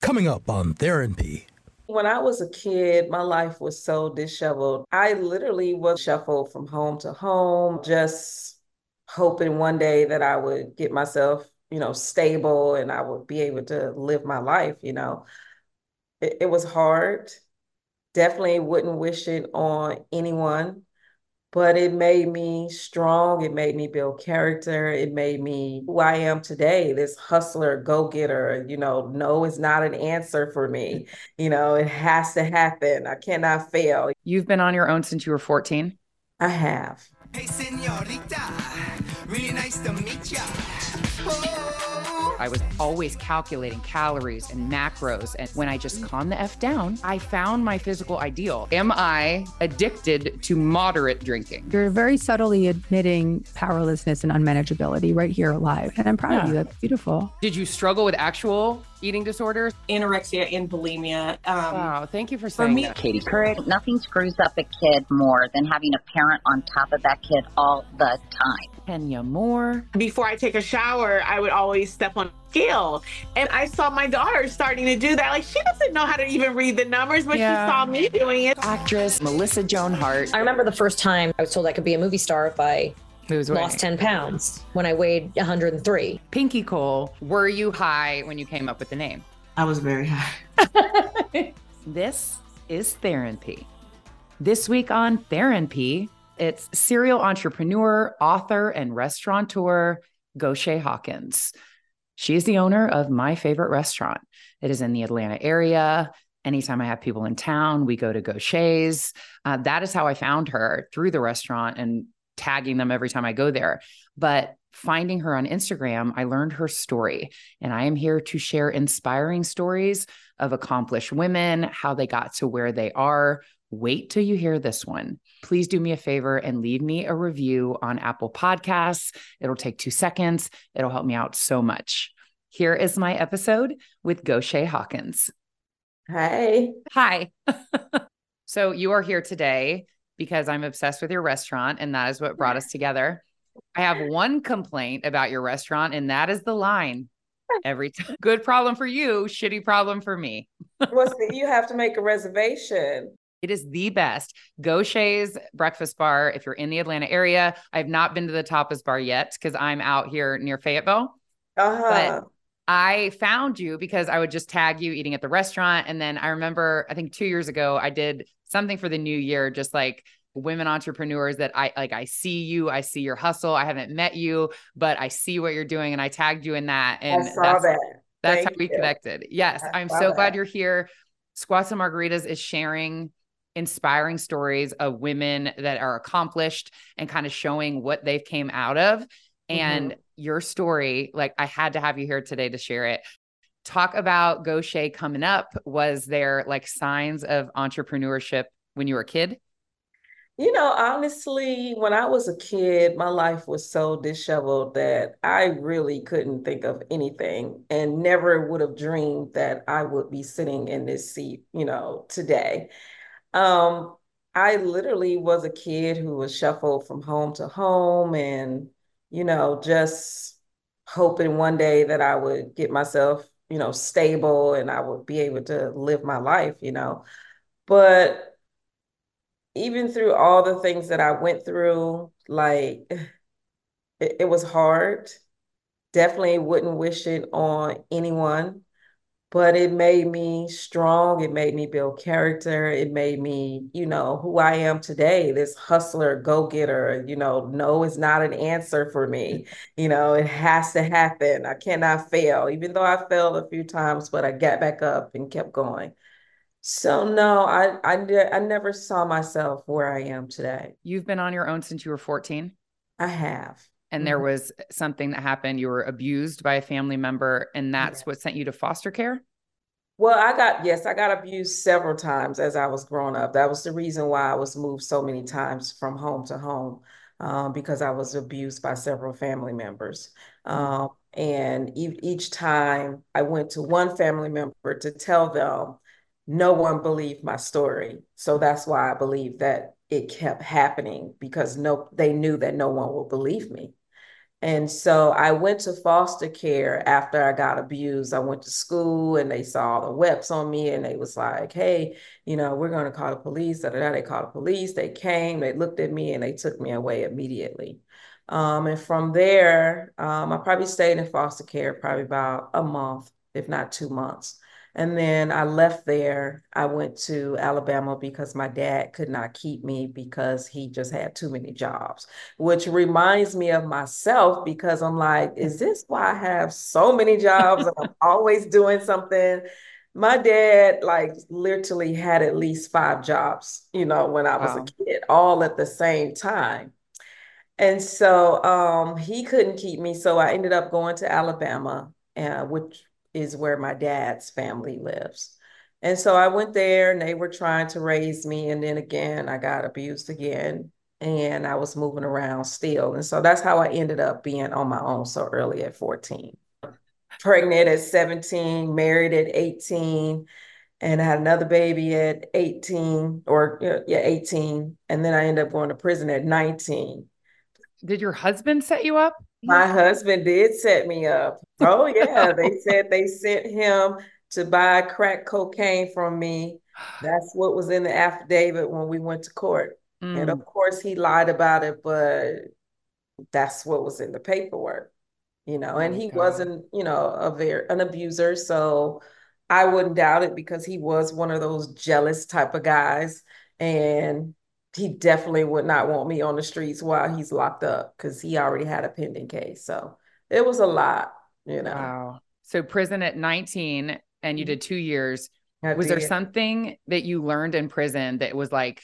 Coming up on Therapy. When I was a kid, my life was so disheveled. I literally was shuffled from home to home, just hoping one day that I would get myself, you know, stable and I would be able to live my life, you know. It, it was hard. Definitely wouldn't wish it on anyone but it made me strong. It made me build character. It made me who I am today, this hustler, go getter. You know, no is not an answer for me. You know, it has to happen. I cannot fail. You've been on your own since you were 14? I have. Hey, senorita, really nice to meet ya. Oh. I was always calculating calories and macros. And when I just calmed the F down, I found my physical ideal. Am I addicted to moderate drinking? You're very subtly admitting powerlessness and unmanageability right here live. And I'm proud yeah. of you. That's beautiful. Did you struggle with actual eating disorders? Anorexia and bulimia. Um, wow, thank you for saying for me, that. Katie Couric, nothing screws up a kid more than having a parent on top of that kid all the time. Kenya Moore. Before I take a shower, I would always step on scale. And I saw my daughter starting to do that. Like she doesn't know how to even read the numbers, but yeah. she saw me doing it. Actress Melissa Joan Hart. I remember the first time I was told I could be a movie star if I lost 10 pounds when I weighed 103. Pinky Cole, were you high when you came up with the name? I was very high. this is Therapy. This week on Therapy, it's serial entrepreneur, author, and restaurateur Gocha Hawkins. She is the owner of my favorite restaurant. It is in the Atlanta area. Anytime I have people in town, we go to Gocha's. Uh, that is how I found her through the restaurant and tagging them every time I go there. But finding her on Instagram, I learned her story. And I am here to share inspiring stories of accomplished women, how they got to where they are. Wait till you hear this one. Please do me a favor and leave me a review on Apple Podcasts. It'll take two seconds, it'll help me out so much. Here is my episode with Gocha Hawkins. Hi. Hi. so you are here today because I'm obsessed with your restaurant and that is what brought us together. I have one complaint about your restaurant and that is the line. Every time. Good problem for you, shitty problem for me. You have to make a reservation. It is the best. Gocha's Breakfast Bar. If you're in the Atlanta area, I've not been to the Tapas Bar yet because I'm out here near Fayetteville. Uh-huh. But I found you because I would just tag you eating at the restaurant. And then I remember, I think two years ago, I did something for the new year, just like women entrepreneurs that I like I see you, I see your hustle. I haven't met you, but I see what you're doing and I tagged you in that. And I saw that's, that. That's how we you. connected. Yes. I am so that. glad you're here. Squats and Margaritas is sharing inspiring stories of women that are accomplished and kind of showing what they've came out of. And mm-hmm. your story, like I had to have you here today to share it. Talk about Gocha coming up. Was there like signs of entrepreneurship when you were a kid? You know, honestly, when I was a kid, my life was so disheveled that I really couldn't think of anything and never would have dreamed that I would be sitting in this seat, you know, today. Um, I literally was a kid who was shuffled from home to home and, you know, just hoping one day that I would get myself, you know, stable and I would be able to live my life, you know. But even through all the things that I went through, like it, it was hard. Definitely wouldn't wish it on anyone, but it made me strong. It made me build character. It made me, you know, who I am today, this hustler, go getter. You know, no is not an answer for me. You know, it has to happen. I cannot fail, even though I failed a few times, but I got back up and kept going. So no, I I I never saw myself where I am today. You've been on your own since you were 14? I have. And mm-hmm. there was something that happened. You were abused by a family member, and that's yeah. what sent you to foster care? Well, I got, yes, I got abused several times as I was growing up. That was the reason why I was moved so many times from home to home, um, because I was abused by several family members. Um, and e each time I went to one family member to tell them, no one believed my story. So that's why I believe that it kept happening because no, they knew that no one would believe me. And so I went to foster care after I got abused. I went to school and they saw the webs on me and they was like, hey, you know, we're going to call the police. Da, da, da. They called the police. They came, they looked at me and they took me away immediately. Um, and from there, um, I probably stayed in foster care probably about a month, if not two months. And then I left there. I went to Alabama because my dad could not keep me because he just had too many jobs, which reminds me of myself because I'm like, is this why I have so many jobs and I'm always doing something? My dad, like, literally had at least five jobs, you know, when I was wow. a kid, all at the same time. And so um, he couldn't keep me. So I ended up going to Alabama, uh, which is where my dad's family lives. And so I went there and they were trying to raise me. And then again, I got abused again and I was moving around still. And so that's how I ended up being on my own so early at 14. Pregnant at 17, married at 18, and I had another baby at 18 or uh, yeah, 18. And then I ended up going to prison at 19. Did your husband set you up? My husband did set me up. Oh yeah, they said they sent him to buy crack cocaine from me. That's what was in the affidavit when we went to court. Mm. And of course he lied about it, but that's what was in the paperwork. You know, and he wasn't, you know, a very an abuser, so I wouldn't doubt it because he was one of those jealous type of guys and he definitely would not want me on the streets while he's locked up because he already had a pending case. So it was a lot, you know. Wow. So prison at 19 and you mm-hmm. did two years. I was did. there something that you learned in prison that was like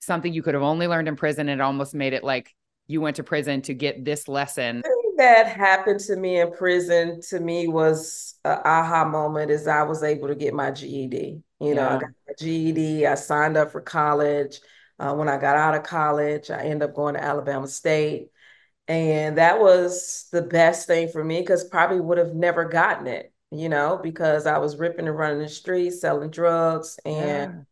something you could have only learned in prison and it almost made it like you went to prison to get this lesson? that happened to me in prison to me was an aha moment as I was able to get my GED. You know, yeah. I got my GED, I signed up for college. Uh, when I got out of college, I ended up going to Alabama State. And that was the best thing for me because probably would have never gotten it, you know, because I was ripping and running the streets, selling drugs. And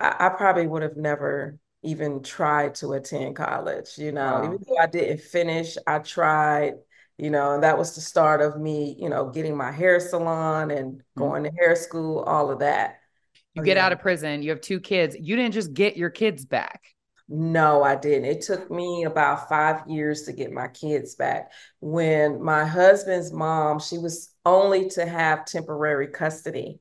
yeah. I, I, probably would have never even tried to attend college, you know, wow. even though I didn't finish, I tried, you know, and that was the start of me, you know, getting my hair salon and mm-hmm. going to hair school, all of that. You oh, get yeah. out of prison, you have two kids. You didn't just get your kids back. No, I didn't. It took me about five years to get my kids back. When my husband's mom, she was only to have temporary custody.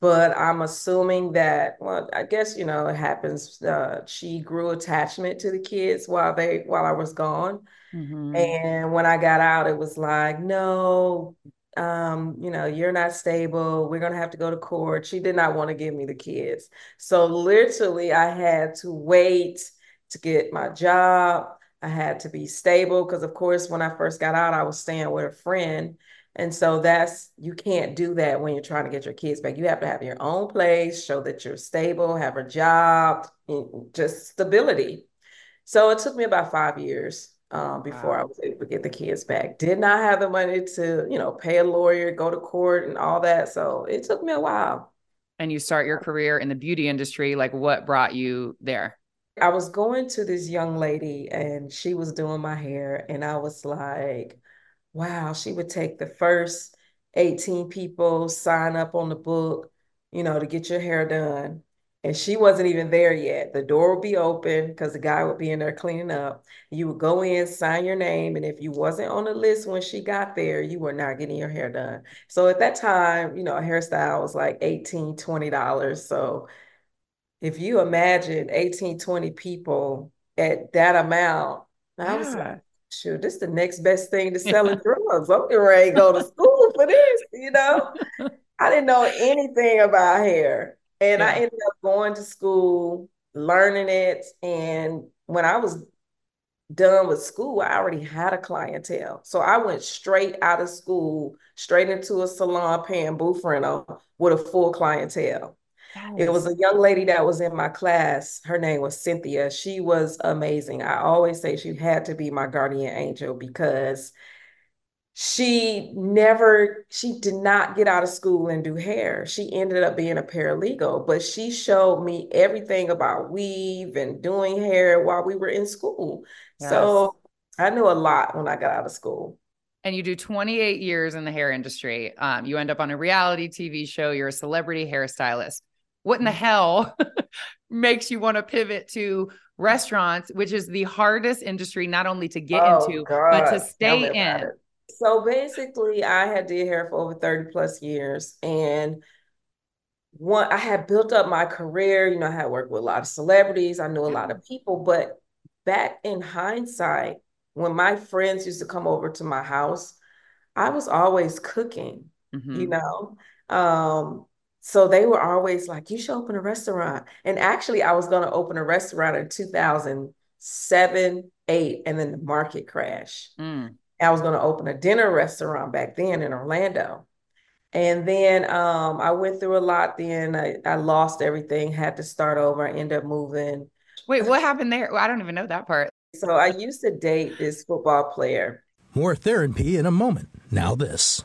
But I'm assuming that, well, I guess, you know, it happens. Uh, she grew attachment to the kids while they while I was gone. Mm-hmm. And when I got out, it was like, no, um, you know, you're not stable. We're going to have to go to court. She did not want to give me the kids. So literally, I had to wait to get my job. I had to be stable because, of course, when I first got out, I was staying with a friend. And so that's, you can't do that when you're trying to get your kids back. You have to have your own place, show that you're stable, have a job, just stability. So it took me about five years um, before wow. I was able to get the kids back. Did not have the money to, you know, pay a lawyer, go to court, and all that. So it took me a while. And you start your career in the beauty industry. Like, what brought you there? I was going to this young lady, and she was doing my hair, and I was like, wow, she would take the first 18 people, sign up on the book, you know, to get your hair done and she wasn't even there yet. The door would be open because the guy would be in there cleaning up. You would go in, sign your name, and if you wasn't on the list when she got there, you were not getting your hair done. So at that time, you know, a hairstyle was like 18 $20. So if you imagine 18, 20 people at that amount, I was like, shoot, this is the next best thing to selling drugs. I'm ready to go to school for this, you know? I didn't know anything about hair. And yeah. I ended up going to school, learning it. And when I was done with school, I already had a clientele. So I went straight out of school, straight into a salon paying booth rental with a full clientele. Yes. It was a young lady that was in my class. Her name was Cynthia. She was amazing. I always say she had to be my guardian angel because she never she did not get out of school and do hair she ended up being a paralegal but she showed me everything about weave and doing hair while we were in school yes. so i knew a lot when i got out of school and you do 28 years in the hair industry um, you end up on a reality tv show you're a celebrity hairstylist what in the mm-hmm. hell makes you want to pivot to restaurants which is the hardest industry not only to get oh, into God. but to stay in it. So basically, I had did hair for over 30 plus years. And one, I had built up my career. You know, I had worked with a lot of celebrities, I knew a lot of people. But back in hindsight, when my friends used to come over to my house, I was always cooking, mm-hmm. you know. Um, so they were always like, you should open a restaurant. And actually, I was going to open a restaurant in 2007, eight, and then the market crashed. Mm. I was going to open a dinner restaurant back then in Orlando. And then um, I went through a lot. Then I, I lost everything, had to start over. I ended up moving. Wait, what happened there? I don't even know that part. So I used to date this football player. More therapy in a moment. Now, this.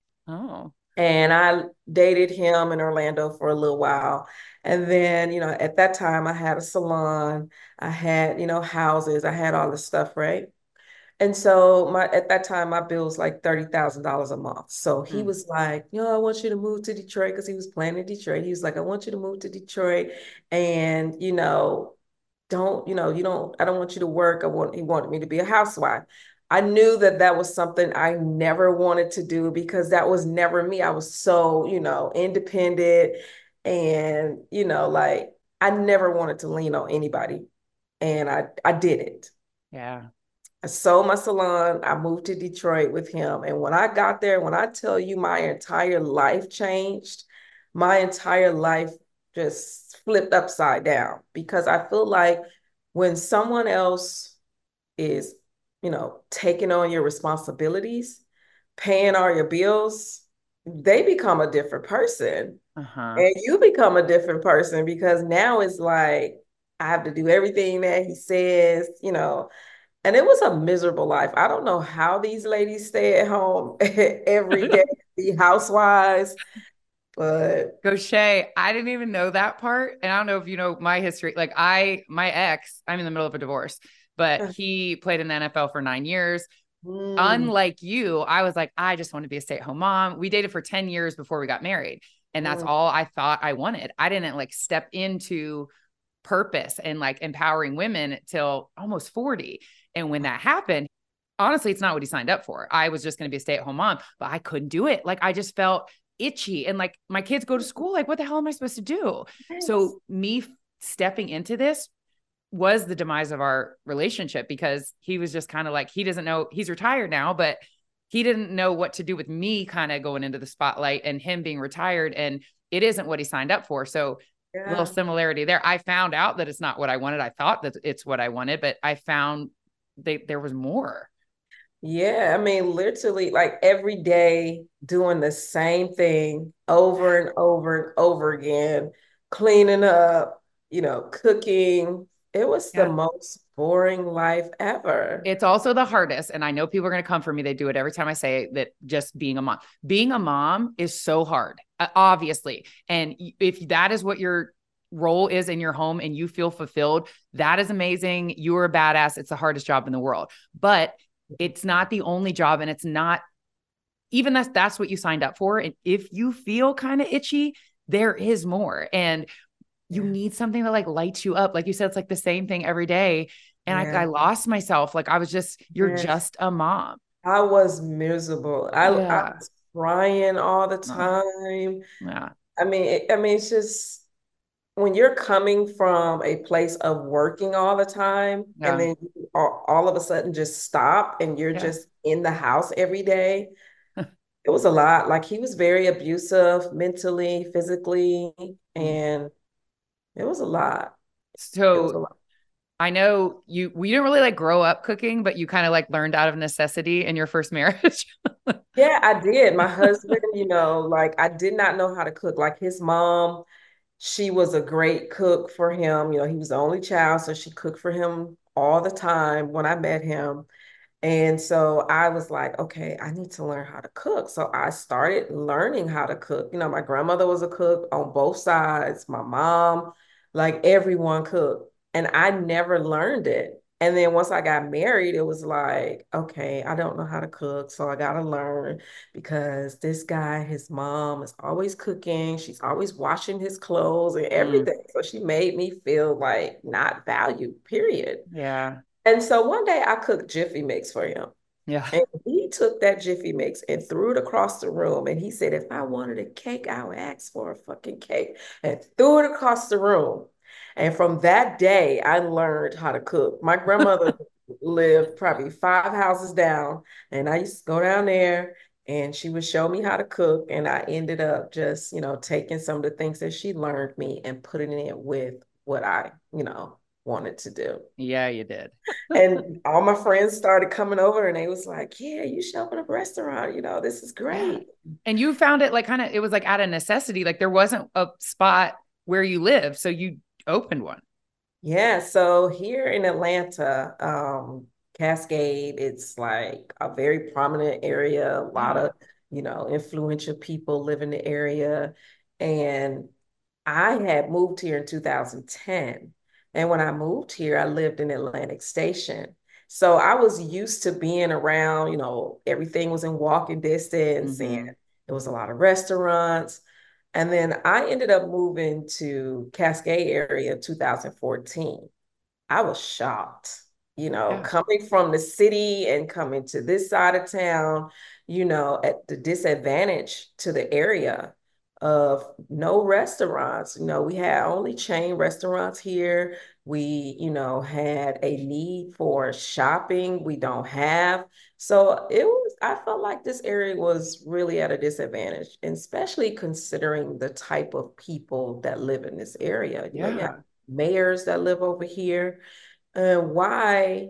Oh. And I dated him in Orlando for a little while. And then, you know, at that time I had a salon, I had, you know, houses, I had all this stuff, right? And so my at that time my bill was like thirty thousand dollars a month. So he mm. was like, you know, I want you to move to Detroit because he was planning Detroit. He was like, I want you to move to Detroit, and you know, don't you know, you don't. I don't want you to work. I want. He wanted me to be a housewife. I knew that that was something I never wanted to do because that was never me. I was so, you know, independent and, you know, like I never wanted to lean on anybody. And I I did it. Yeah. I sold my salon. I moved to Detroit with him. And when I got there, when I tell you my entire life changed, my entire life just flipped upside down because I feel like when someone else is you know, taking on your responsibilities, paying all your bills, they become a different person. Uh-huh. And you become a different person because now it's like, I have to do everything that he says, you know. And it was a miserable life. I don't know how these ladies stay at home every day, be housewives. But Gocha, I didn't even know that part. And I don't know if you know my history. Like I, my ex, I'm in the middle of a divorce but he played in the NFL for nine years. Mm. Unlike you, I was like, I just want to be a stay at home mom. We dated for 10 years before we got married. And that's mm. all I thought I wanted. I didn't like step into purpose and like empowering women till almost 40. And when that happened, honestly, it's not what he signed up for. I was just going to be a stay at home mom, but I couldn't do it. Like I just felt itchy and like my kids go to school. Like, what the hell am I supposed to do? Yes. So, me stepping into this was the demise of our relationship because he was just kind of like he doesn't know he's retired now, but he didn't know what to do with me kind of going into the spotlight and him being retired and it isn't what he signed up for. So yeah. little similarity there. I found out that it's not what I wanted. I thought that it's what I wanted, but I found they, there was more. Yeah, I mean, literally, like every day doing the same thing over and over and over again, cleaning up, you know, cooking. It was yeah. the most boring life ever. It's also the hardest. And I know people are going to come for me. They do it every time I say that just being a mom. Being a mom is so hard, uh, obviously. And if that is what your role is in your home and you feel fulfilled, that is amazing. You are a badass. It's the hardest job in the world. But it's not the only job and it's not even that's that's what you signed up for and if you feel kind of itchy there is more and you need something that like lights you up. Like you said it's like the same thing every day. And yeah. I, I lost myself. Like i was just you're yes. just a mom. I was miserable. I, yeah. I was crying all the time. Yeah. I mean it, i mean it's just when you're coming from a place of working all the time yeah. and then all, all, of a sudden just stop and you're just in the house every day it was a lot. Like he was very abusive mentally physically mm. and it was a lot so a lot. I know you we didn't really like grow up cooking, but you kind of like learned out of necessity in your first marriage. yeah, I did. My husband, you know, like I did not know how to cook. Like his mom, she was a great cook for him. You know, he was the only child, so she cooked for him all the time when I met him. And so I was like, okay, I need to learn how to cook. So I started learning how to cook. You know, my grandmother was a cook on both sides, my mom, like everyone cooked. And I never learned it. And then once I got married, it was like, okay, I don't know how to cook. So I got to learn because this guy, his mom is always cooking. She's always washing his clothes and mm. everything. Mm. So she made me feel like not valued, period. Yeah. And so one day I cooked Jiffy Mix for him. Yeah. And he took that Jiffy Mix and threw it across the room. And he said, if I wanted a cake, I would ask for a fucking cake and threw it across the room. And from that day, I learned how to cook. My grandmother lived probably five houses down, and I used to go down there and she would show me how to cook. And I ended up just, you know, taking some of the things that she learned me and putting it in with what I, you know, wanted to do. Yeah, you did. and all my friends started coming over and they was like, Yeah, you should open a restaurant. You know, this is great. And you found it like kind of, it was like out of necessity. Like there wasn't a spot where you live. So you opened one. Yeah, so here in Atlanta, um, Cascade, it's like a very prominent area. A lot of, you know, influential people live in the area. And I had moved here in 2010. And when I moved here, I lived in Atlantic Station. So I was used to being around, you know, everything was in walking distance mm-hmm. and it was a lot of restaurants. And then I ended up moving to Cascade area 2014. I was shocked, you know, yeah. coming from the city and coming to this side of town, you know, at the disadvantage to the area of no restaurants. You know, we had only chain restaurants here. We, you know, had a need for shopping. We don't have. So it was, I felt like this area was really at a disadvantage, and especially considering the type of people that live in this area. You yeah. know, mayors that live over here. And why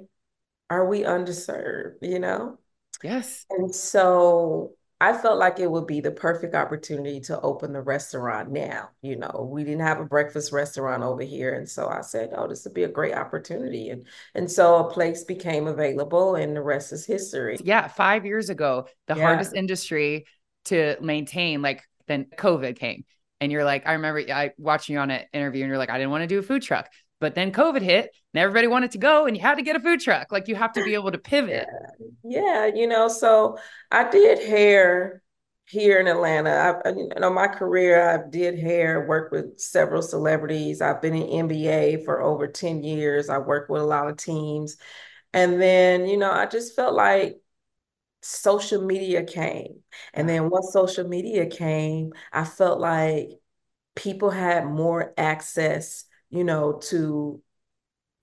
are we underserved, you know? Yes. And so I felt like it would be the perfect opportunity to open the restaurant now. You know, we didn't have a breakfast restaurant over here. And so I said, oh, this would be a great opportunity. And, and so a place became available and the rest is history. Yeah. Five years ago, the yeah. hardest industry to maintain, like then COVID came. And you're like, I remember I watching you on an interview and you're like, I didn't want to do a food truck. But then COVID hit and everybody wanted to go and you had to get a food truck. Like you have to be able to pivot. Yeah, yeah you know, so I did hair here in Atlanta. I, you know, my career, I did hair, worked with several celebrities. I've been in NBA for over 10 years. I worked with a lot of teams. And then, you know, I just felt like social media came. And then once social media came, I felt like people had more access you know, to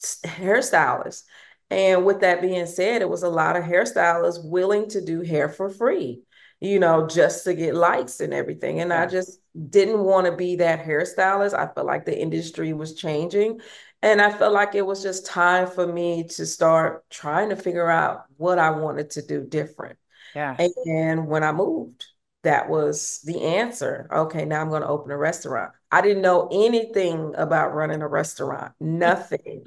hairstylists. And with that being said, it was a lot of hairstylists willing to do hair for free, you know, just to get likes and everything. And. I just didn't want to be that hairstylist. I felt like the industry was changing. And I felt like it was just time for me to start trying to figure out what I wanted to do different. Yeah. And when I moved, that was the answer. Okay, now I'm going to open a restaurant. I didn't know anything about running a restaurant, nothing.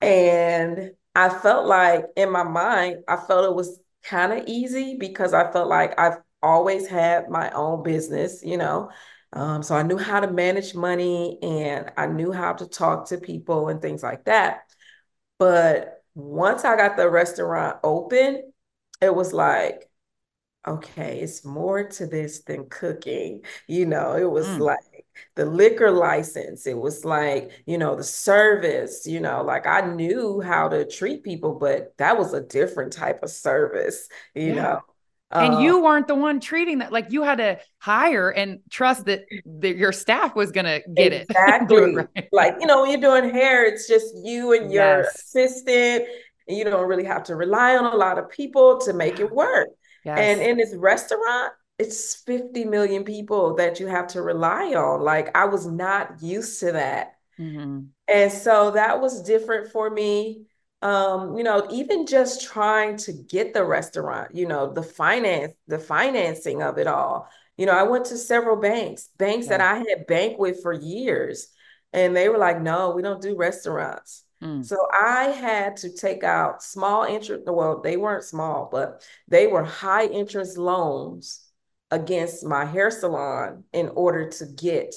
and I felt like in my mind, I felt it was kind of easy because I felt like I've always had my own business, you know. Um, so I knew how to manage money and I knew how to talk to people and things like that. But once I got the restaurant open, it was like, okay, it's more to this than cooking. You know, it was mm. like the liquor license, it was like, you know, the service, you know, like I knew how to treat people, but that was a different type of service, you yeah. know. And uh, you weren't the one treating that. Like you had to hire and trust that, that your staff was going to get exactly. it. Exactly. right. Like, you know, when you're doing hair, it's just you and your yes. assistant. And you don't really have to rely on a lot of people to make it work. Yes. And in this restaurant, it's 50 million people that you have to rely on. Like I was not used to that. Mm-hmm. And so that was different for me. Um, you know, even just trying to get the restaurant, you know, the finance, the financing of it all. You know, I went to several banks, banks yeah. that I had banked with for years, and they were like, no, we don't do restaurants. Mm. So I had to take out small interest. Well, they weren't small, but they were high interest loans against my hair salon in order to get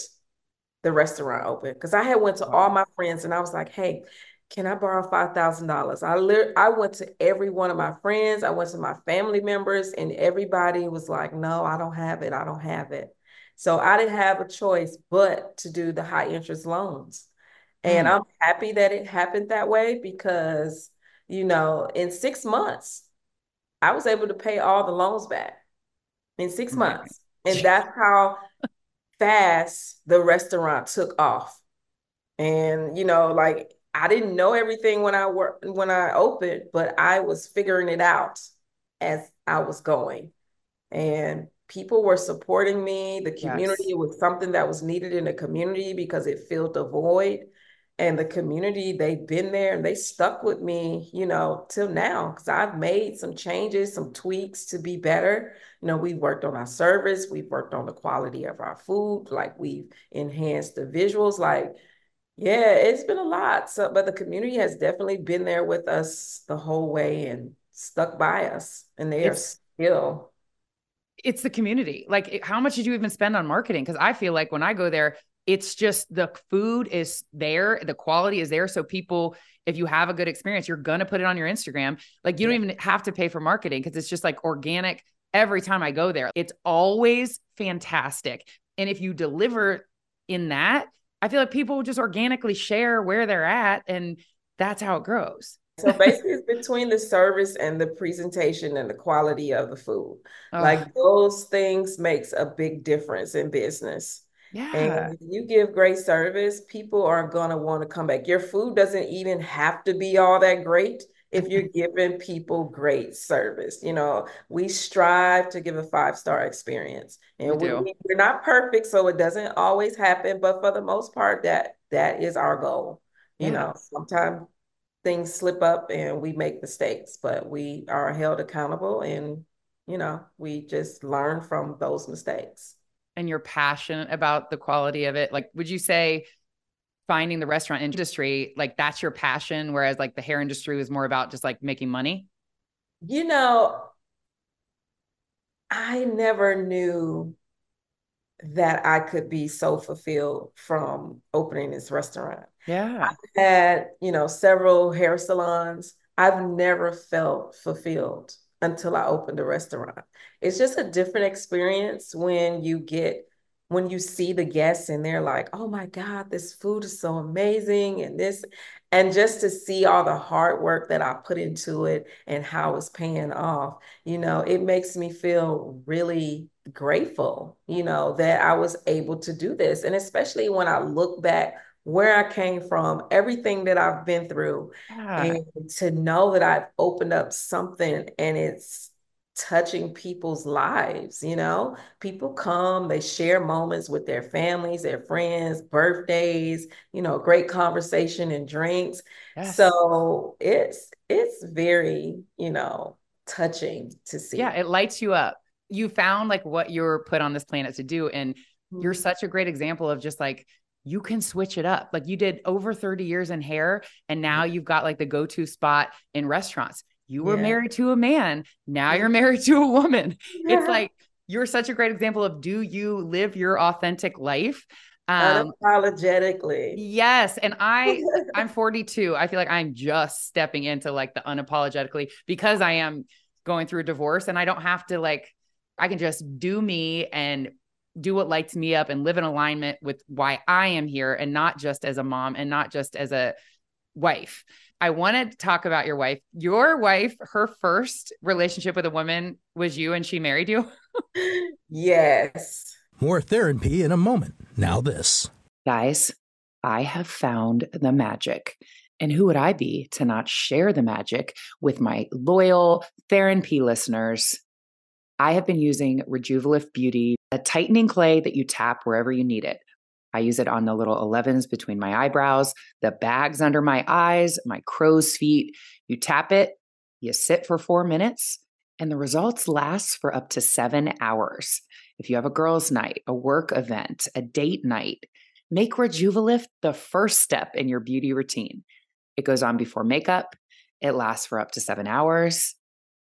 the restaurant open. Because I had went to all my friends and I was like, "Hey, can I borrow five thousand dollars?" I li- I went to every one of my friends. I went to my family members, and everybody was like, "No, I don't have it. I don't have it." So I didn't have a choice but to do the high interest loans. And mm. I'm happy that it happened that way because, you know, in six months, I was able to pay all the loans back in six months. And that's how fast the restaurant took off. And, you know, like I didn't know everything when I worked when I opened, but I was figuring it out as I was going. And people were supporting me. The community yes. was something that was needed in the community because it filled the void and the community they've been there and they stuck with me you know till now because i've made some changes some tweaks to be better. You know we've worked on our service we've worked on the quality of our food like we've enhanced the visuals like yeah it's been a lot. So but the community has definitely been there with us the whole way and stuck by us and they it's, are still. It's the community. Like how much did you even spend on marketing? Because i feel like when i go there it's just the food is there, the quality is there. So people, if you have a good experience, you're gonna put it on your Instagram. Like you yeah. don't even have to pay for marketing because it's just like organic every time I go there. It's always fantastic. And if you deliver in that, I feel like people will just organically share where they're at and that's how it grows. So basically, it's between the service and the presentation and the quality of the food. Oh. Like those things makes a big difference in business. Yeah. And you give great service, people are going to want to come back. Your food doesn't even have to be all that great if you're giving people great service. You know, we strive to give a five star experience, and we, we, we're not perfect, so it doesn't always happen. But for the most part, that that is our goal. You yeah. know, sometimes things slip up and we make mistakes, but we are held accountable, and you know, we just learn from those mistakes and you're passionate about the quality of it, like would you say finding the restaurant industry, like that's your passion, whereas like the hair industry was more about just like making money? You know, I never knew that I could be so fulfilled from opening this restaurant. Yeah. I've had, you know, several hair salons. I've never felt fulfilled until I opened a restaurant. It's just a different experience when you get when you see the guests and they're like, "Oh my god, this food is so amazing." And this and just to see all the hard work that I put into it and how it's paying off, you know, it makes me feel really grateful, you know, that I was able to do this. And especially when I look back where I came from, everything that I've been through, Yeah. and to know that I've opened up something and it's touching people's lives, you know? People come, they share moments with their families, their friends, birthdays, you know, great conversation and drinks. Yes. So it's it's very, you know, touching to see. Yeah, it lights you up. You found like what you're put on this planet to do. And you're Mm-hmm. such a great example of just like, you can switch it up. Like you did over 30 years in hair, and now you've got like the go to spot in restaurants. You were Yeah. married to a man. Now you're married to a woman. It's like, you're such a great example of do you live your authentic life? Um, unapologetically. Yes, and I I'm 42. I feel like I'm just stepping into like the unapologetically because I am going through a divorce and I don't have to like I can just do me and do what lights me up and live in alignment with why I am here and not just as a mom and not just as a wife. I want to talk about your wife. Your wife, her first relationship with a woman was you and she married you. Yes. More therapy in a moment. Now, this. Guys, I have found the magic. And who would I be to not share the magic with my loyal Theron P listeners? I have been using Rejuvalift Beauty, a tightening clay that you tap wherever you need it. I use it on the little 11s between my eyebrows, the bags under my eyes, my crow's feet. You tap it, you sit for four minutes, and the results last for up to seven hours. If you have a girls' night, a work event, a date night, make Rejuvalift the first step in your beauty routine. It goes on before makeup, it lasts for up to seven hours.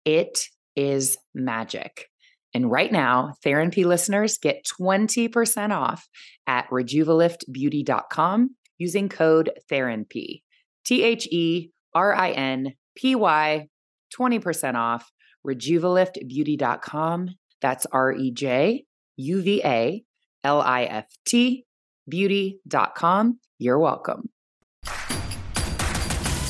It is magic. And right now, Therapy listeners get 20% off at rejuvaliftbeauty.com using code therapy. T H E R I N P Y, 20% off rejuvaliftbeauty.com. That's R E J U V A L I F T beauty.com. You're welcome.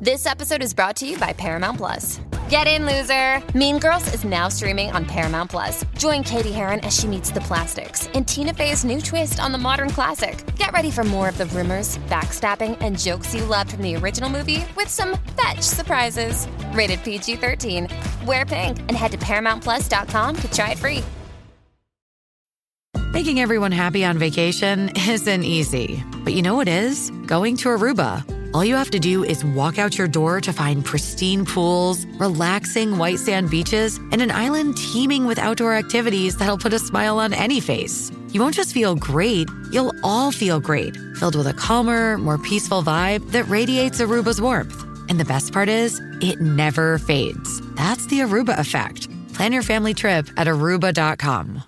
This episode is brought to you by Paramount Plus. Get in, loser! Mean Girls is now streaming on Paramount Plus. Join Cady Heron as she meets the plastics in Tina Fey's new twist on the modern classic. Get ready for more of the rumors, backstabbing, and jokes you loved from the original movie with some fetch surprises. Rated PG 13. Wear pink and head to ParamountPlus.com to try it free. Making everyone happy on vacation isn't easy, but you know what is? Going to Aruba. All you have to do is walk out your door to find pristine pools, relaxing white sand beaches, and an island teeming with outdoor activities that'll put a smile on any face. You won't just feel great, you'll all feel great, filled with a calmer, more peaceful vibe that radiates Aruba's warmth. And the best part is, it never fades. That's the Aruba effect. Plan your family trip at aruba.com.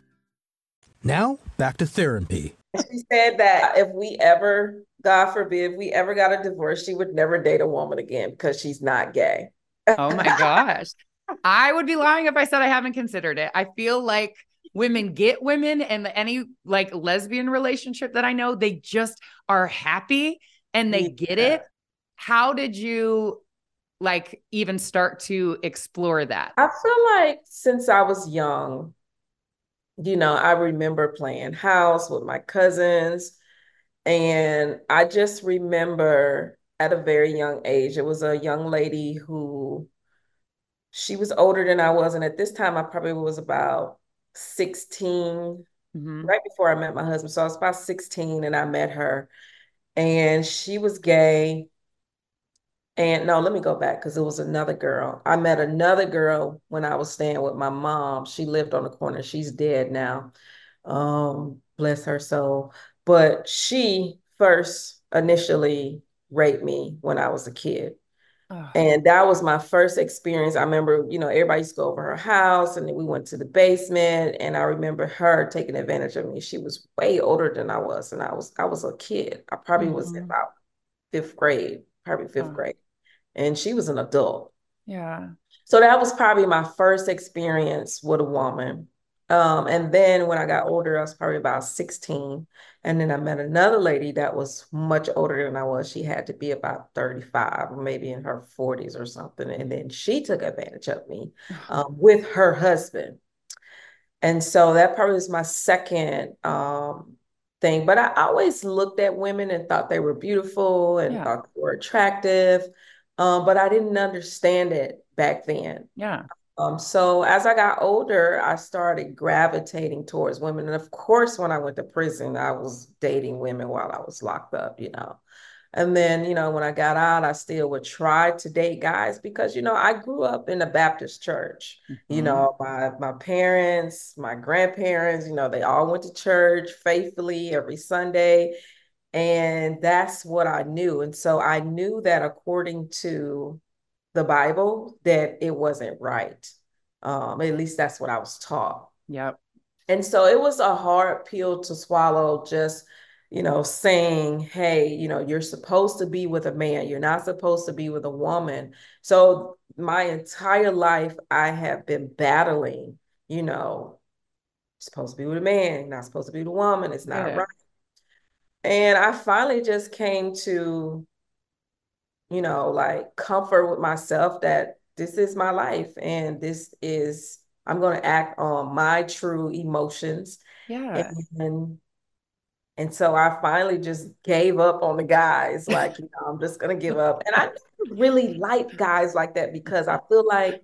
Now, back to therapy. She said that if we ever, God forbid, if we ever got a divorce, she would never date a woman again because she's not gay. Oh my gosh. I would be lying if I said I haven't considered it. I feel like women get women and any like lesbian relationship that I know, they just are happy and they get it. How did you like even start to explore that? I feel like since I was young, you know, I remember playing house with my cousins. And I just remember at a very young age, it was a young lady who she was older than I was. And at this time, I probably was about 16, right before I met my husband. So I was about 16 and I met her. And she was gay. And no, let me go back because it was another girl. I met another girl when I was staying with my mom. She lived on the corner. She's dead now. Um, bless her soul. But she first initially raped me when I was a kid. And that was my first experience. I remember, you know, everybody used to go over her house and then we went to the basement and I remember her taking advantage of me. She was way older than I was and I was I was a kid. I probably was Mhm. about fifth grade, probably fifth oh. grade. And she was an adult. Yeah. So that was probably my first experience with a woman. Um, and then when I got older, I was probably about 16. And then I met another lady that was much older than I was. She had to be about 35 or maybe in her 40s or something. And then she took advantage of me um, with her husband. And so that probably was my second um, thing. But I always looked at women and thought they were beautiful and yeah. thought they were attractive. Um, but I didn't understand it back then. Yeah. Um, so as I got older, I started gravitating towards women. And of course, when I went to prison, I was dating women while I was locked up, you know. And then, you know, when I got out, I still would try to date guys because, you know, I grew up in a Baptist church. Mm-hmm. You know, my my parents, my grandparents, you know, they all went to church faithfully every Sunday. And that's what I knew. And so I knew that according to the Bible, that it wasn't right. Um, at least that's what I was taught. Yep. And so it was a hard pill to swallow, just, you know, saying, hey, you know, you're supposed to be with a man, you're not supposed to be with a woman. So my entire life, I have been battling, you know, supposed to be with a man, not supposed to be with a woman, it's not yeah. right. And I finally just came to, you know, like comfort with myself that this is my life and this is, I'm going to act on my true emotions. Yeah. And, and so I finally just gave up on the guys. Like, you know, I'm just going to give up. And I really like guys like that because I feel like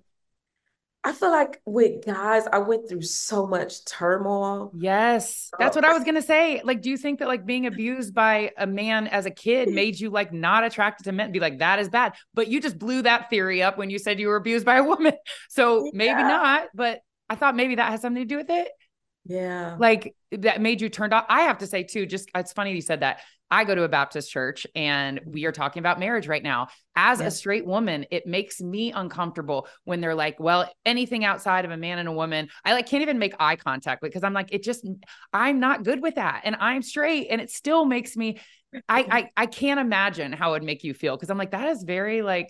I feel like with guys, I went through so much turmoil. Yes. That's what I was going to say. Like, do you think that like being abused by a man as a kid made you like not attracted to men? Be like, that is bad. But you just blew that theory up when you said you were abused by a woman. So yeah. maybe not, but I thought maybe that has something to do with it. Yeah. Like that made you turned off. I have to say too, just it's funny you said that. I go to a Baptist church and we are talking about marriage right now. As yeah. a straight woman, it makes me uncomfortable when they're like, well, anything outside of a man and a woman, I like can't even make eye contact with because I'm like, it just I'm not good with that. And I'm straight and it still makes me I I, I can't imagine how it would make you feel because I'm like, that is very like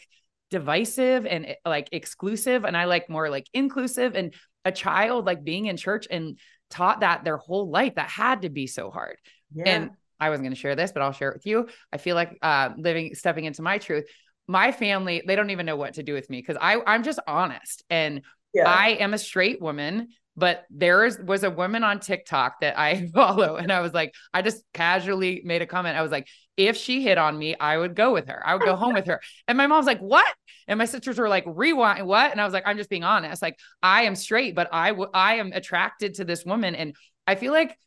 divisive and eh, like exclusive. And I like more like inclusive and a child like being in church and taught that their whole life. That had to be so hard. Yeah. And I wasn't going to share this, but I'll share it with you. I feel like uh, living, stepping into my truth. My family, they don't even know what to do with me because I, I'm just honest and yeah. I am a straight woman. But there is, was a woman on TikTok that I follow, and I was like, I just casually made a comment. I was like, if she hit on me, I would go with her. I would go home with her. And my mom's like, what? And my sisters were like, rewind, what? And I was like, I'm just being honest. Like, I am straight, but I, w- I am attracted to this woman. And I feel like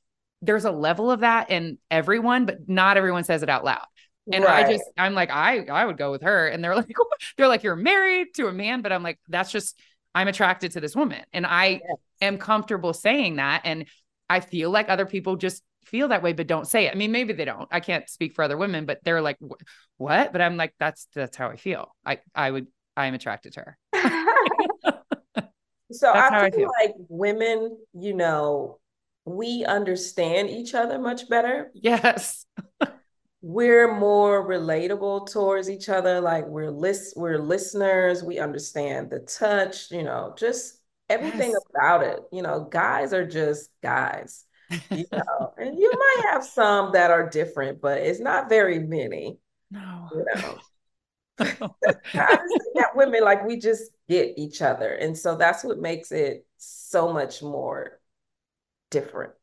there's a level of that in everyone, but not everyone says it out loud. And right. I just, I'm like, I, I would go with her. And they're like, they're like, you're married to a man, but I'm like, that's just, I'm attracted to this woman. And I yes. Am comfortable saying that. And I feel like other people just feel that way, but don't say it. I mean, maybe they don't. I can't speak for other women, but they're like, what? But I'm like, that's, that's how I feel. I, I would, I am attracted to her. so I feel, I feel like women, you know, we understand each other much better. Yes. we're more relatable towards each other. Like we're list we're listeners. We understand the touch, you know, just everything yes. about it. You know, guys are just guys. You know, and you might have some that are different, but it's not very many. No. You know. that women like we just get each other. And so that's what makes it so much more different,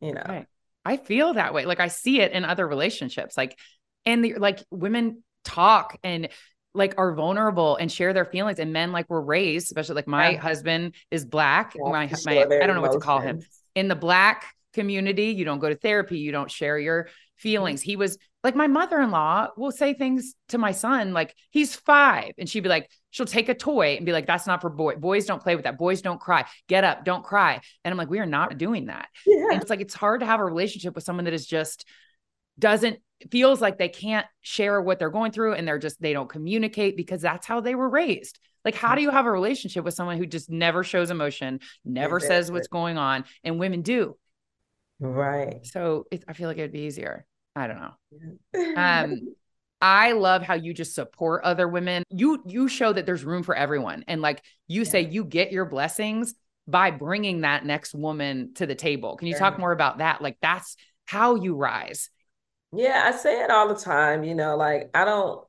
you know. Right. I feel that way. Like I see it in other relationships. Like, and the, like women talk and like are vulnerable and share their feelings. And men like were raised, especially like my yeah. husband is black. Yeah, my, my I don't know what to call him. In the black community, you don't go to therapy, you don't share your feelings. He was like my mother-in-law will say things to my son like he's 5 and she'd be like she'll take a toy and be like that's not for boy boys don't play with that boys don't cry get up don't cry and I'm like we are not doing that. Yeah. And it's like it's hard to have a relationship with someone that is just doesn't feels like they can't share what they're going through and they're just they don't communicate because that's how they were raised. Like how do you have a relationship with someone who just never shows emotion, never exactly. says what's going on and women do. Right. So it, I feel like it'd be easier. I don't know. Um, I love how you just support other women. You you show that there's room for everyone and like you yeah. say you get your blessings by bringing that next woman to the table. Can you talk more about that? Like that's how you rise. Yeah, I say it all the time, you know, like I don't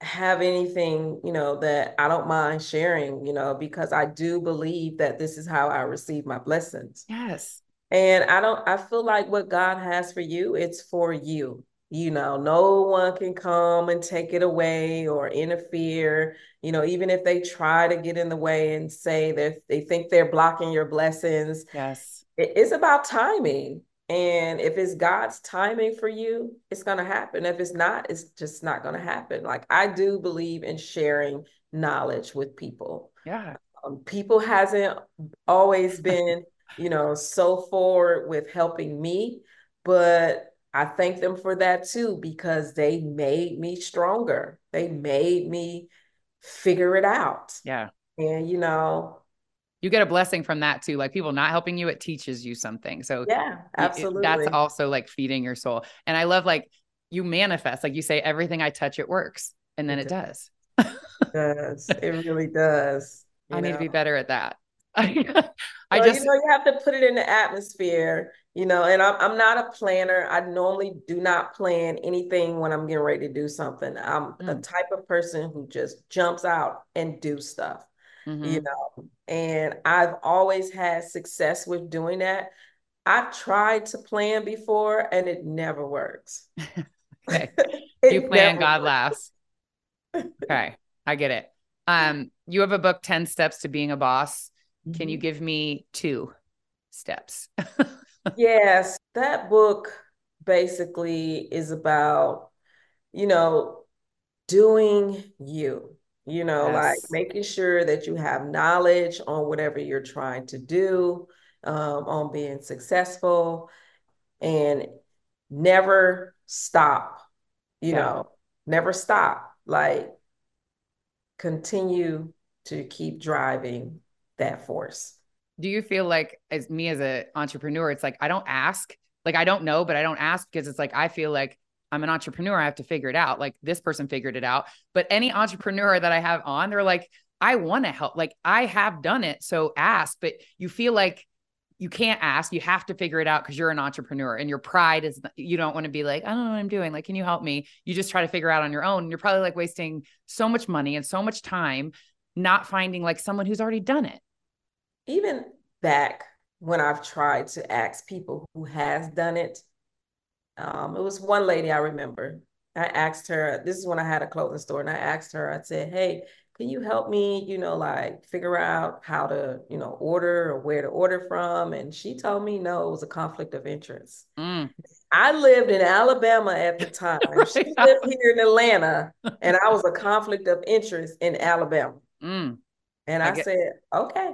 have anything, you know, that I don't mind sharing, you know, because I do believe that this is how I receive my blessings. Yes. And I don't I feel like what God has for you, it's for you. You know, no one can come and take it away or interfere. You know, even if they try to get in the way and say that they think they're blocking your blessings. Yes. It's about timing. And if it's God's timing for you, it's going to happen. If it's not, it's just not going to happen. Like I do believe in sharing knowledge with people. Yeah. Um, people hasn't always been, you know, so forward with helping me, but I thank them for that too because they made me stronger. They made me figure it out. Yeah. And you know, you get a blessing from that too. Like people not helping you, it teaches you something. So yeah, absolutely. It, that's also like feeding your soul. And I love like you manifest, like you say, everything I touch, it works. And then it, it does. it does. It really does. I know? need to be better at that. I well, just you know you have to put it in the atmosphere, you know, and I'm I'm not a planner. I normally do not plan anything when I'm getting ready to do something. I'm mm. the type of person who just jumps out and do stuff mm-hmm. you know, and I've always had success with doing that. I've tried to plan before and it never works. okay. you plan, God works. laughs. Okay. I get it. Um, you have a book, 10 Steps to Being a Boss. Mm-hmm. Can you mm-hmm. give me two steps? yes. That book basically is about, you know, doing you you know, yes. like making sure that you have knowledge on whatever you're trying to do, um, on being successful, and never stop, you yeah. know, never stop. Like, continue to keep driving that force. Do you feel like, as me as an entrepreneur, it's like I don't ask, like I don't know, but I don't ask because it's like I feel like I'm an entrepreneur. I have to figure it out. Like this person figured it out. But any entrepreneur that I have on, they're like, I want to help. Like I have done it. So ask, but you feel like you can't ask. You have to figure it out because you're an entrepreneur and your pride is, you don't want to be like, I don't know what I'm doing. Like, can you help me? You just try to figure out on your own. And you're probably like wasting so much money and so much time not finding like someone who's already done it. Even back when I've tried to ask people who has done it, um, it was one lady I remember. I asked her, this is when I had a clothing store, and I asked her, I said, Hey, can you help me, you know, like figure out how to, you know, order or where to order from? And she told me no, it was a conflict of interest. Mm. I lived in Alabama at the time. she lived here in Atlanta, and I was a conflict of interest in Alabama. Mm. And I, I said, okay.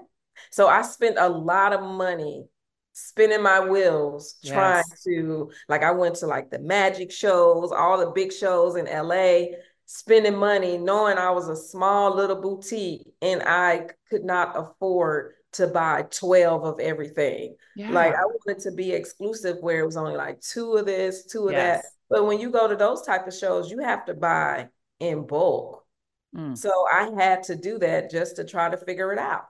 So I spent a lot of money spinning my wheels yes. trying to like I went to like the magic shows, all the big shows in LA, spending money knowing I was a small little boutique and I could not afford to buy 12 of everything. Yeah. Like I wanted to be exclusive where it was only like two of this, two of yes. that. But when you go to those type of shows, you have to buy in bulk. Mm. So I had to do that just to try to figure it out.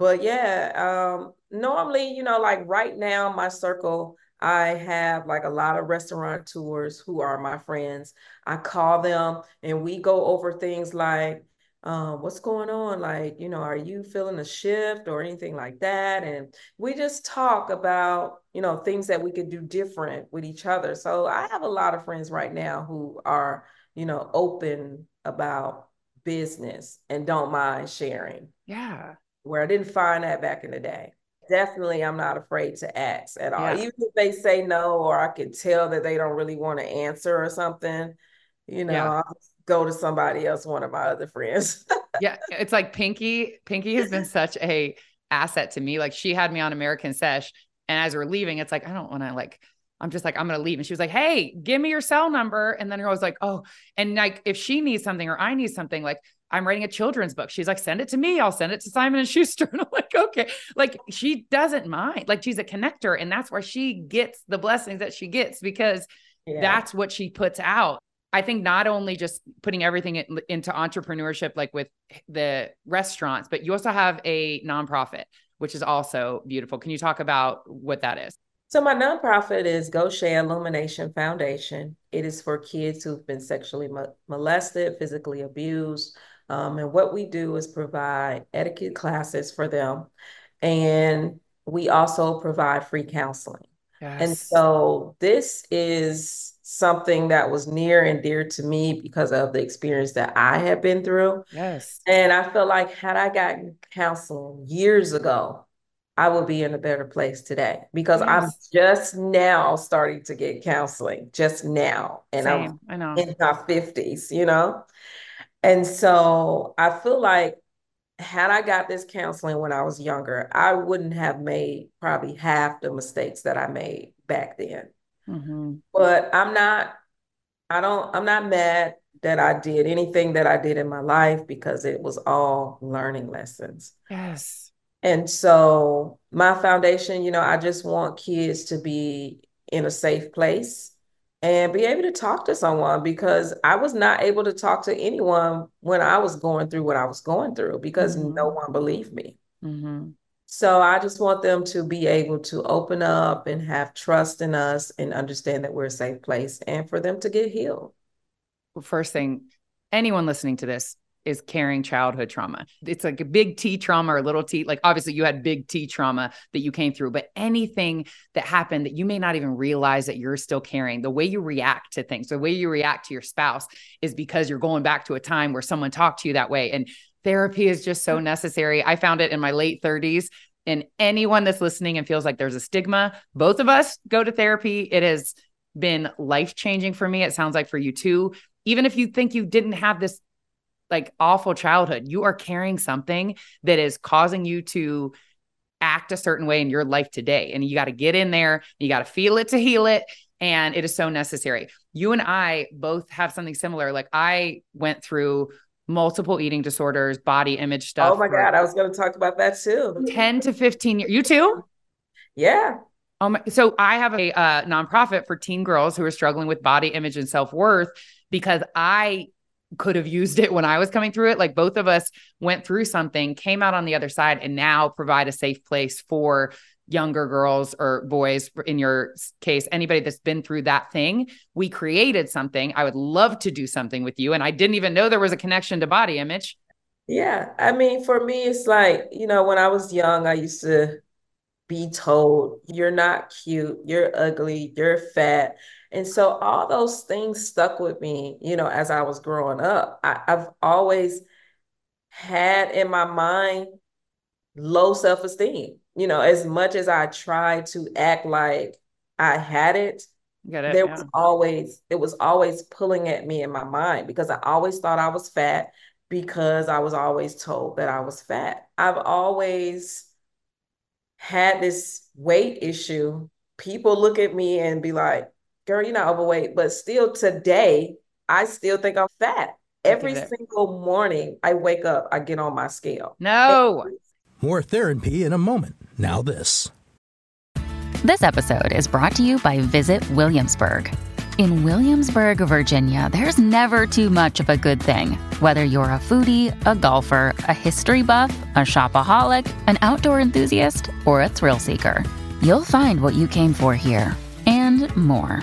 But yeah, um, normally, you know, like right now, my circle, I have like a lot of restaurateurs who are my friends. I call them and we go over things like, um, what's going on? Like, you know, are you feeling a shift or anything like that? And we just talk about, you know, things that we could do different with each other. So I have a lot of friends right now who are, you know, open about business and don't mind sharing. Yeah. Where I didn't find that back in the day definitely I'm not afraid to ask at all. Yeah. Even if they say no, or I can tell that they don't really want to answer or something, you know, yeah. I'll go to somebody else, one of my other friends. yeah. It's like Pinky. Pinky has been such a asset to me. Like she had me on American Sesh. And as we're leaving, it's like, I don't want to like, I'm just like, I'm gonna leave. And she was like, Hey, give me your cell number. And then I was like, Oh, and like if she needs something or I need something, like I'm writing a children's book. She's like, send it to me. I'll send it to Simon and Schuster. And I'm like, okay. Like she doesn't mind. Like she's a connector. And that's where she gets the blessings that she gets because yeah. that's what she puts out. I think not only just putting everything in, into entrepreneurship, like with the restaurants, but you also have a nonprofit, which is also beautiful. Can you talk about what that is? So my nonprofit is Gocha Illumination Foundation. It is for kids who've been sexually mo- molested, physically abused. Um, and what we do is provide etiquette classes for them. And we also provide free counseling. Yes. And so this is something that was near and dear to me because of the experience that I had been through. Yes. And I feel like had I gotten counseling years ago, I would be in a better place today because yes. I'm just now starting to get counseling, just now. And Same. I'm in my 50s, you know? And so I feel like had I got this counseling when I was younger, I wouldn't have made probably half the mistakes that I made back then. Mm-hmm. But I'm not, I don't, I'm not mad that I did anything that I did in my life because it was all learning lessons. Yes. And so my foundation, you know, I just want kids to be in a safe place and be able to talk to someone because I was not able to talk to anyone when I was going through what I was going through because mm-hmm. no one believed me. Mm-hmm. So I just want them to be able to open up and have trust in us and understand that we're a safe place and for them to get healed. First thing, anyone listening to this, is carrying childhood trauma. It's like a big T trauma or a little T. Like obviously you had big T trauma that you came through, but anything that happened that you may not even realize that you're still carrying, the way you react to things, the way you react to your spouse is because you're going back to a time where someone talked to you that way. And therapy is just so necessary. I found it in my late 30s. And anyone that's listening and feels like there's a stigma, both of us go to therapy. It has been life changing for me. It sounds like for you too. Even if you think you didn't have this like awful childhood. You are carrying something that is causing you to act a certain way in your life today. And you got to get in there, you got to feel it to heal it. And it is so necessary. You and I both have something similar. Like I went through multiple eating disorders, body image stuff. Oh my God. I was going to talk about that too. 10 to 15 years. You too? Yeah. Oh my, so I have a uh, nonprofit for teen girls who are struggling with body image and self worth because I could have used it when I was coming through it. Like both of us went through something, came out on the other side, and now provide a safe place for younger girls or boys, in your case, anybody that's been through that thing. We created something. I would love to do something with you. And I didn't even know there was a connection to body image. Yeah. I mean, for me, it's like, you know, when I was young, I used to be told, you're not cute, you're ugly, you're fat. And so all those things stuck with me, you know, as I was growing up. I, I've always had in my mind low self esteem. You know, as much as I tried to act like I had it, it there yeah. was always it was always pulling at me in my mind because I always thought I was fat because I was always told that I was fat. I've always had this weight issue. People look at me and be like, girl, you're not overweight. But still today, I still think I'm fat. Every single morning I wake up, I get on my scale. No. More therapy in a moment. Now, this. This episode is brought to you by Visit Williamsburg. In Williamsburg, Virginia, there's never too much of a good thing. Whether you're a foodie, a golfer, a history buff, a shopaholic, an outdoor enthusiast, or a thrill seeker, you'll find what you came for here and more.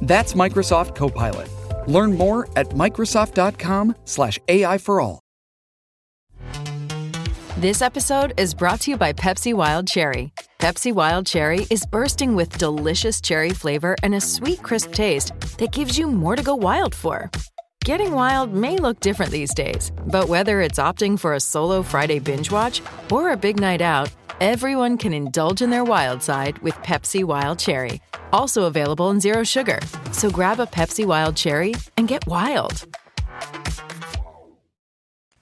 That's Microsoft Copilot. Learn more at Microsoft.com/slash AI for all. This episode is brought to you by Pepsi Wild Cherry. Pepsi Wild Cherry is bursting with delicious cherry flavor and a sweet, crisp taste that gives you more to go wild for. Getting wild may look different these days, but whether it's opting for a solo Friday binge watch or a big night out, everyone can indulge in their wild side with Pepsi Wild Cherry also available in Zero Sugar. So grab a Pepsi Wild Cherry and get wild.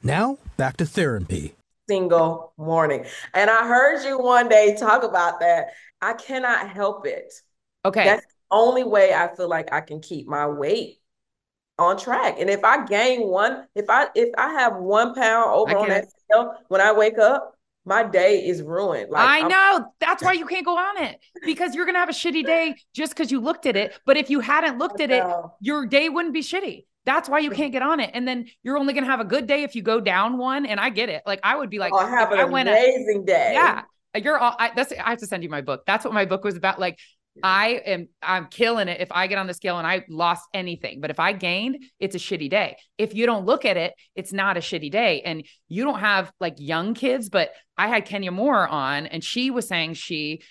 Now, back to Therapy. Single morning. And I heard you one day talk about that. I cannot help it. Okay. That's the only way I feel like I can keep my weight on track. And if I gain one, if I if I have one pound over on that scale when I wake up, my day is ruined. Like I I'm- know. That's why you can't go on it because you're gonna have a shitty day just because you looked at it. But if you hadn't looked at it, your day wouldn't be shitty. That's why you can't get on it. And then you're only gonna have a good day if you go down one. And I get it. Like I would be like, oh, have an amazing a, day. Yeah. You're all I that's I have to send you my book. That's what my book was about. Like I am I'm killing it if I get on the scale and I lost anything. But if I gained, it's a shitty day. If you don't look at it, it's not a shitty day. And you don't have like young kids, but I had Kenya Moore on and she was saying she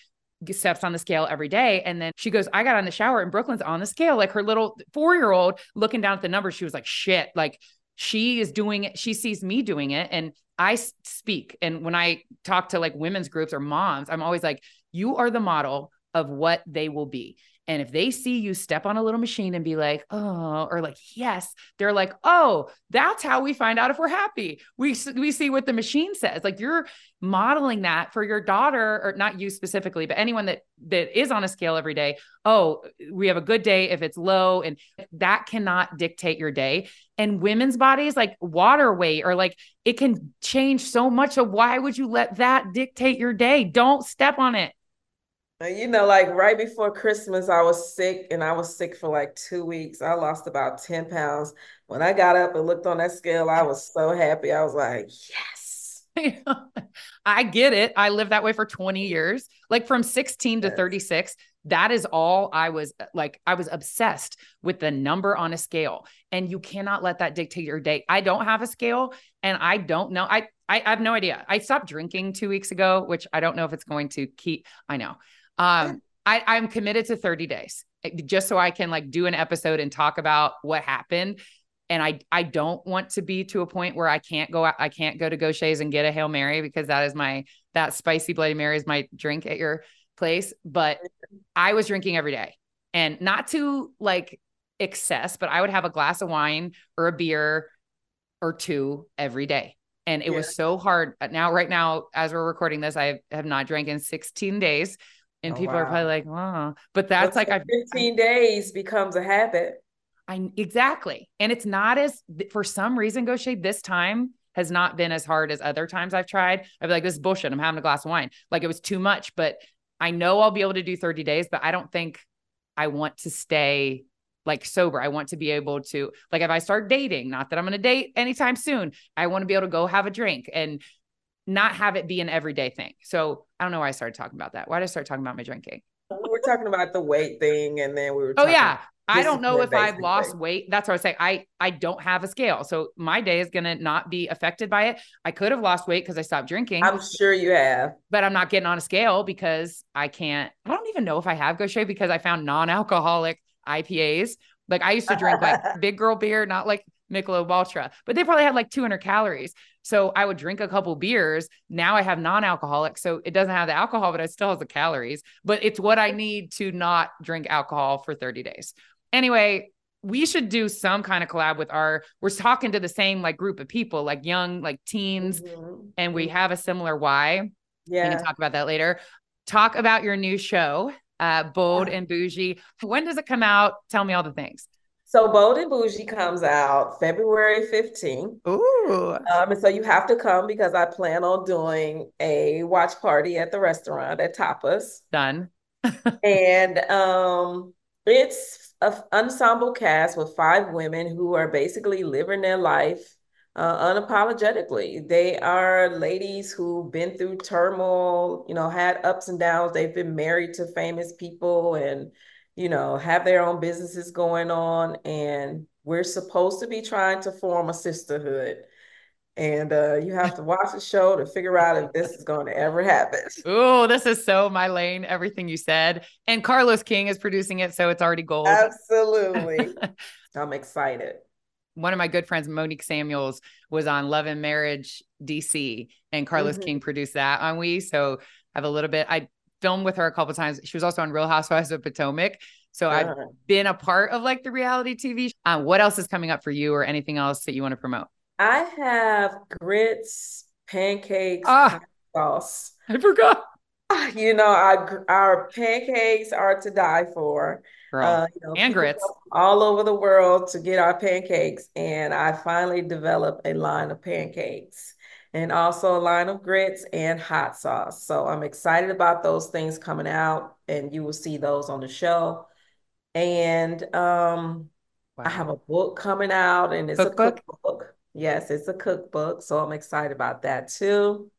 steps on the scale every day. And then she goes, I got on the shower and Brooklyn's on the scale. Like her little four year old looking down at the numbers, she was like, shit, like she is doing it. She sees me doing it. And I speak. And when I talk to like women's groups or moms, I'm always like, you are the model of what they will be. And if they see you step on a little machine and be like, oh, or like, yes, they're like, oh, that's how we find out if we're happy. We, we see what the machine says. Like you're modeling that for your daughter, or not you specifically, but anyone that that is on a scale every day. Oh, we have a good day if it's low, and that cannot dictate your day. And women's bodies, like water weight, or like it can change so much. So why would you let that dictate your day? Don't step on it. You know, like right before Christmas, I was sick and I was sick for like two weeks. I lost about 10 pounds. When I got up and looked on that scale, I was so happy. I was like, yes. I get it. I lived that way for 20 years. Like from 16 to yes. 36, that is all I was uh, like, I was obsessed with the number on a scale. And you cannot let that dictate your day. I don't have a scale and I don't know. I I, I have no idea. I stopped drinking two weeks ago, which I don't know if it's going to keep. I know. Um, I, I'm committed to 30 days eh, just so I can like do an episode and talk about what happened. And I I don't want to be to a point where I can't go out, I can't go to Gocha's and get a Hail Mary because that is my that spicy Bloody Mary is my drink at your place. But I was drinking every day and not to like excess, but I would have a glass of wine or a beer or two every day. And it yeah. was so hard. Now, right now, as we're recording this, I have not drank in 16 days Oh, and oh, people wow. are probably like, "Oh," but that's like I 15 days becomes a habit. I exactly, and it's not as for some reason, Gocha, this time has not been as hard as other times I've tried. I'd be like, "This is bullshit." I'm having a glass of wine, like it was too much, but I know I'll be able to do 30 days, but I don't think I want to stay like sober. I want to be able to like if I start dating, not that I'm going to date anytime soon. I want to be able to go have a drink and not have it be an everyday thing. So I don't know why I started talking about that. Why did I start talking about my drinking? We were talking about the weight thing, and then we were. oh yeah, I don't know if I've lost thing. weight. That's what I was saying. I I don't have a scale, so my day is gonna not be affected by it. I could have lost weight because I stopped drinking. I'm sure you have, but I'm not getting on a scale because I can't. I don't even know if I have Gocha because I found non-alcoholic IPAs. Like I used to drink like big girl beer, not like Michelob Ultra, but they probably had like 200 calories. So I would drink a couple beers. Now I have non-alcoholic, so it doesn't have the alcohol, but it still has the calories. But it's what I need to not drink alcohol for 30 days. Anyway, we should do some kind of collab with our we're talking to the same like group of people like young like teens mm-hmm. and we mm-hmm. have a similar why yeah we can talk about that later talk about your new show uh bold yeah. and boujee when does it come out tell me all the things so Bold and Boujee comes out February 15th. Ooh. Um, and so you have to come because I plan on doing a watch party at the restaurant at Tapas. Done. and um, it's an ensemble cast with five women who are basically living their life uh, unapologetically. They are ladies who've been through turmoil, you know, had ups and downs. They've been married to famous people and you know, have their own businesses going on. And we're supposed to be trying to form a sisterhood. And uh, you have to watch the show to figure out if this is going to ever happen. Oh, this is so my lane, everything you said. And Carlos King is producing it, so it's already gold. Absolutely. I'm excited. One of my good friends, Monique Samuels, was on Love and Marriage DC, and Carlos mm-hmm. King produced that on We. So I have a little bit. I filmed with her a couple times. She was also on Real Housewives of Potomac. So I've Uh-huh. been a part of like the reality TV. Uh, what else is coming up for you or anything else that you want to promote? I have grits, pancakes, Ah. sauce. I forgot. You know, our our pancakes are to die for. Uh, you know, and grits. all over the world to get our pancakes, and I finally developed a line of pancakes and also a line of grits and hot sauce. So I'm excited about those things coming out, and you will see those on the show. And um, I have a book coming out, and it's Cookbook? a cookbook. Yes, it's a cookbook, so I'm excited about that too.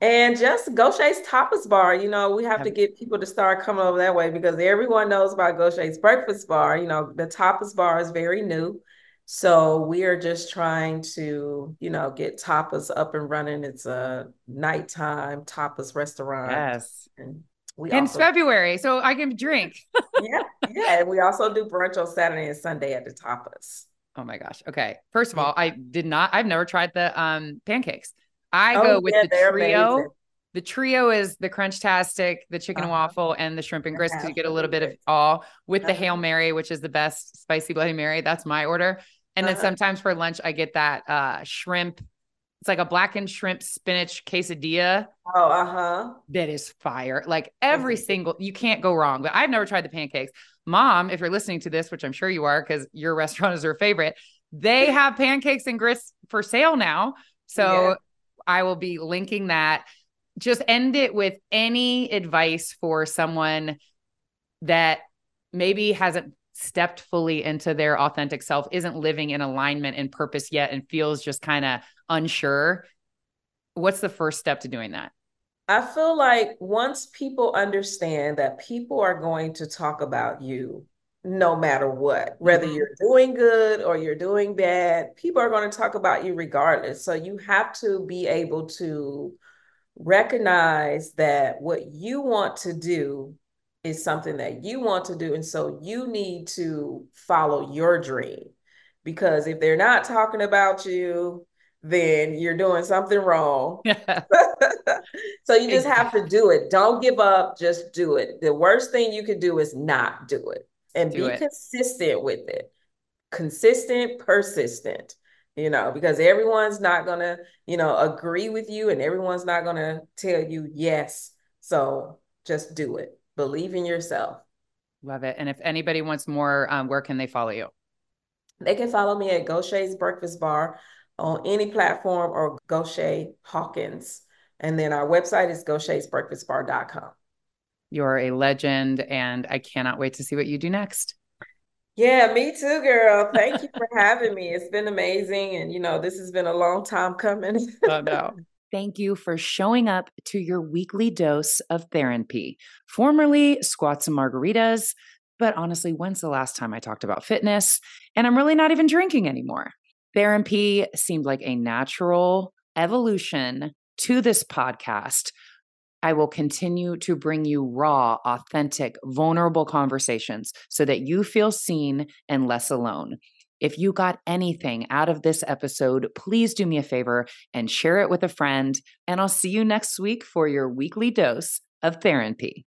And just Gocha's Tapas Bar, you know, we have to get people to start coming over that way because everyone knows about Gocha's Breakfast Bar. You know, the Tapas Bar is very new. So we are just trying to, you know, get tapas up and running. It's a nighttime tapas restaurant. Yes. And we in also, February, so I can drink. yeah, yeah. And we also do brunch on Saturday and Sunday at the tapas. Oh my gosh. Okay. First of all, I did not, I've never tried the um pancakes. I Oh, go with yeah, the trio. amazing. The trio is the crunch tastic, the chicken Uh-huh. waffle, and the shrimp and grits because you get a little bit of all with the Uh-huh. Hail Mary, which is the best spicy Bloody Mary. That's my order. And then Uh-huh. sometimes for lunch, I get that uh shrimp. It's like a blackened shrimp spinach quesadilla. Oh, uh-huh. That is fire. Like every single, you can't go wrong. But I've never tried the pancakes. Mom, if you're listening to this, which I'm sure you are because your restaurant is her favorite, they have pancakes and grits for sale now. So Yeah. I will be linking that. Just end it with any advice for someone that maybe hasn't stepped fully into their authentic self, isn't living in alignment and purpose yet, and feels just kind of unsure. What's the first step to doing that? I feel like once people understand that people are going to talk about you no matter what, whether Mhm. you're doing good or you're doing bad, people are going to talk about you regardless. So you have to be able to recognize that what you want to do is something that you want to do. And so you need to follow your dream because if they're not talking about you, then you're doing something wrong. So you just have to do it. Don't give up, just do it. The worst thing you could do is not do it and Do be it. consistent with it. Consistent, persistent, you know, because everyone's not going to, you know, agree with you and everyone's not going to tell you yes. So just do it. Believe in yourself. Love it. And if anybody wants more, um, where can they follow you? They can follow me at Gocha's Breakfast Bar on any platform or Gocha Hawkins. And then our website is gochasbreakfastbar.com. You're a legend, and I cannot wait to see what you do next. Yeah, me too, girl. Thank you for having me. It's been amazing. And, you know, this has been a long time coming. Oh, no. Thank you for showing up to your weekly dose of therapy, formerly Squats and Margaritas. But honestly, when's the last time I talked about fitness? And I'm really not even drinking anymore. Therapy seemed like a natural evolution to this podcast. I will continue to bring you raw, authentic, vulnerable conversations so that you feel seen and less alone. If you got anything out of this episode, please do me a favor and share it with a friend. And I'll see you next week for your weekly dose of therapy.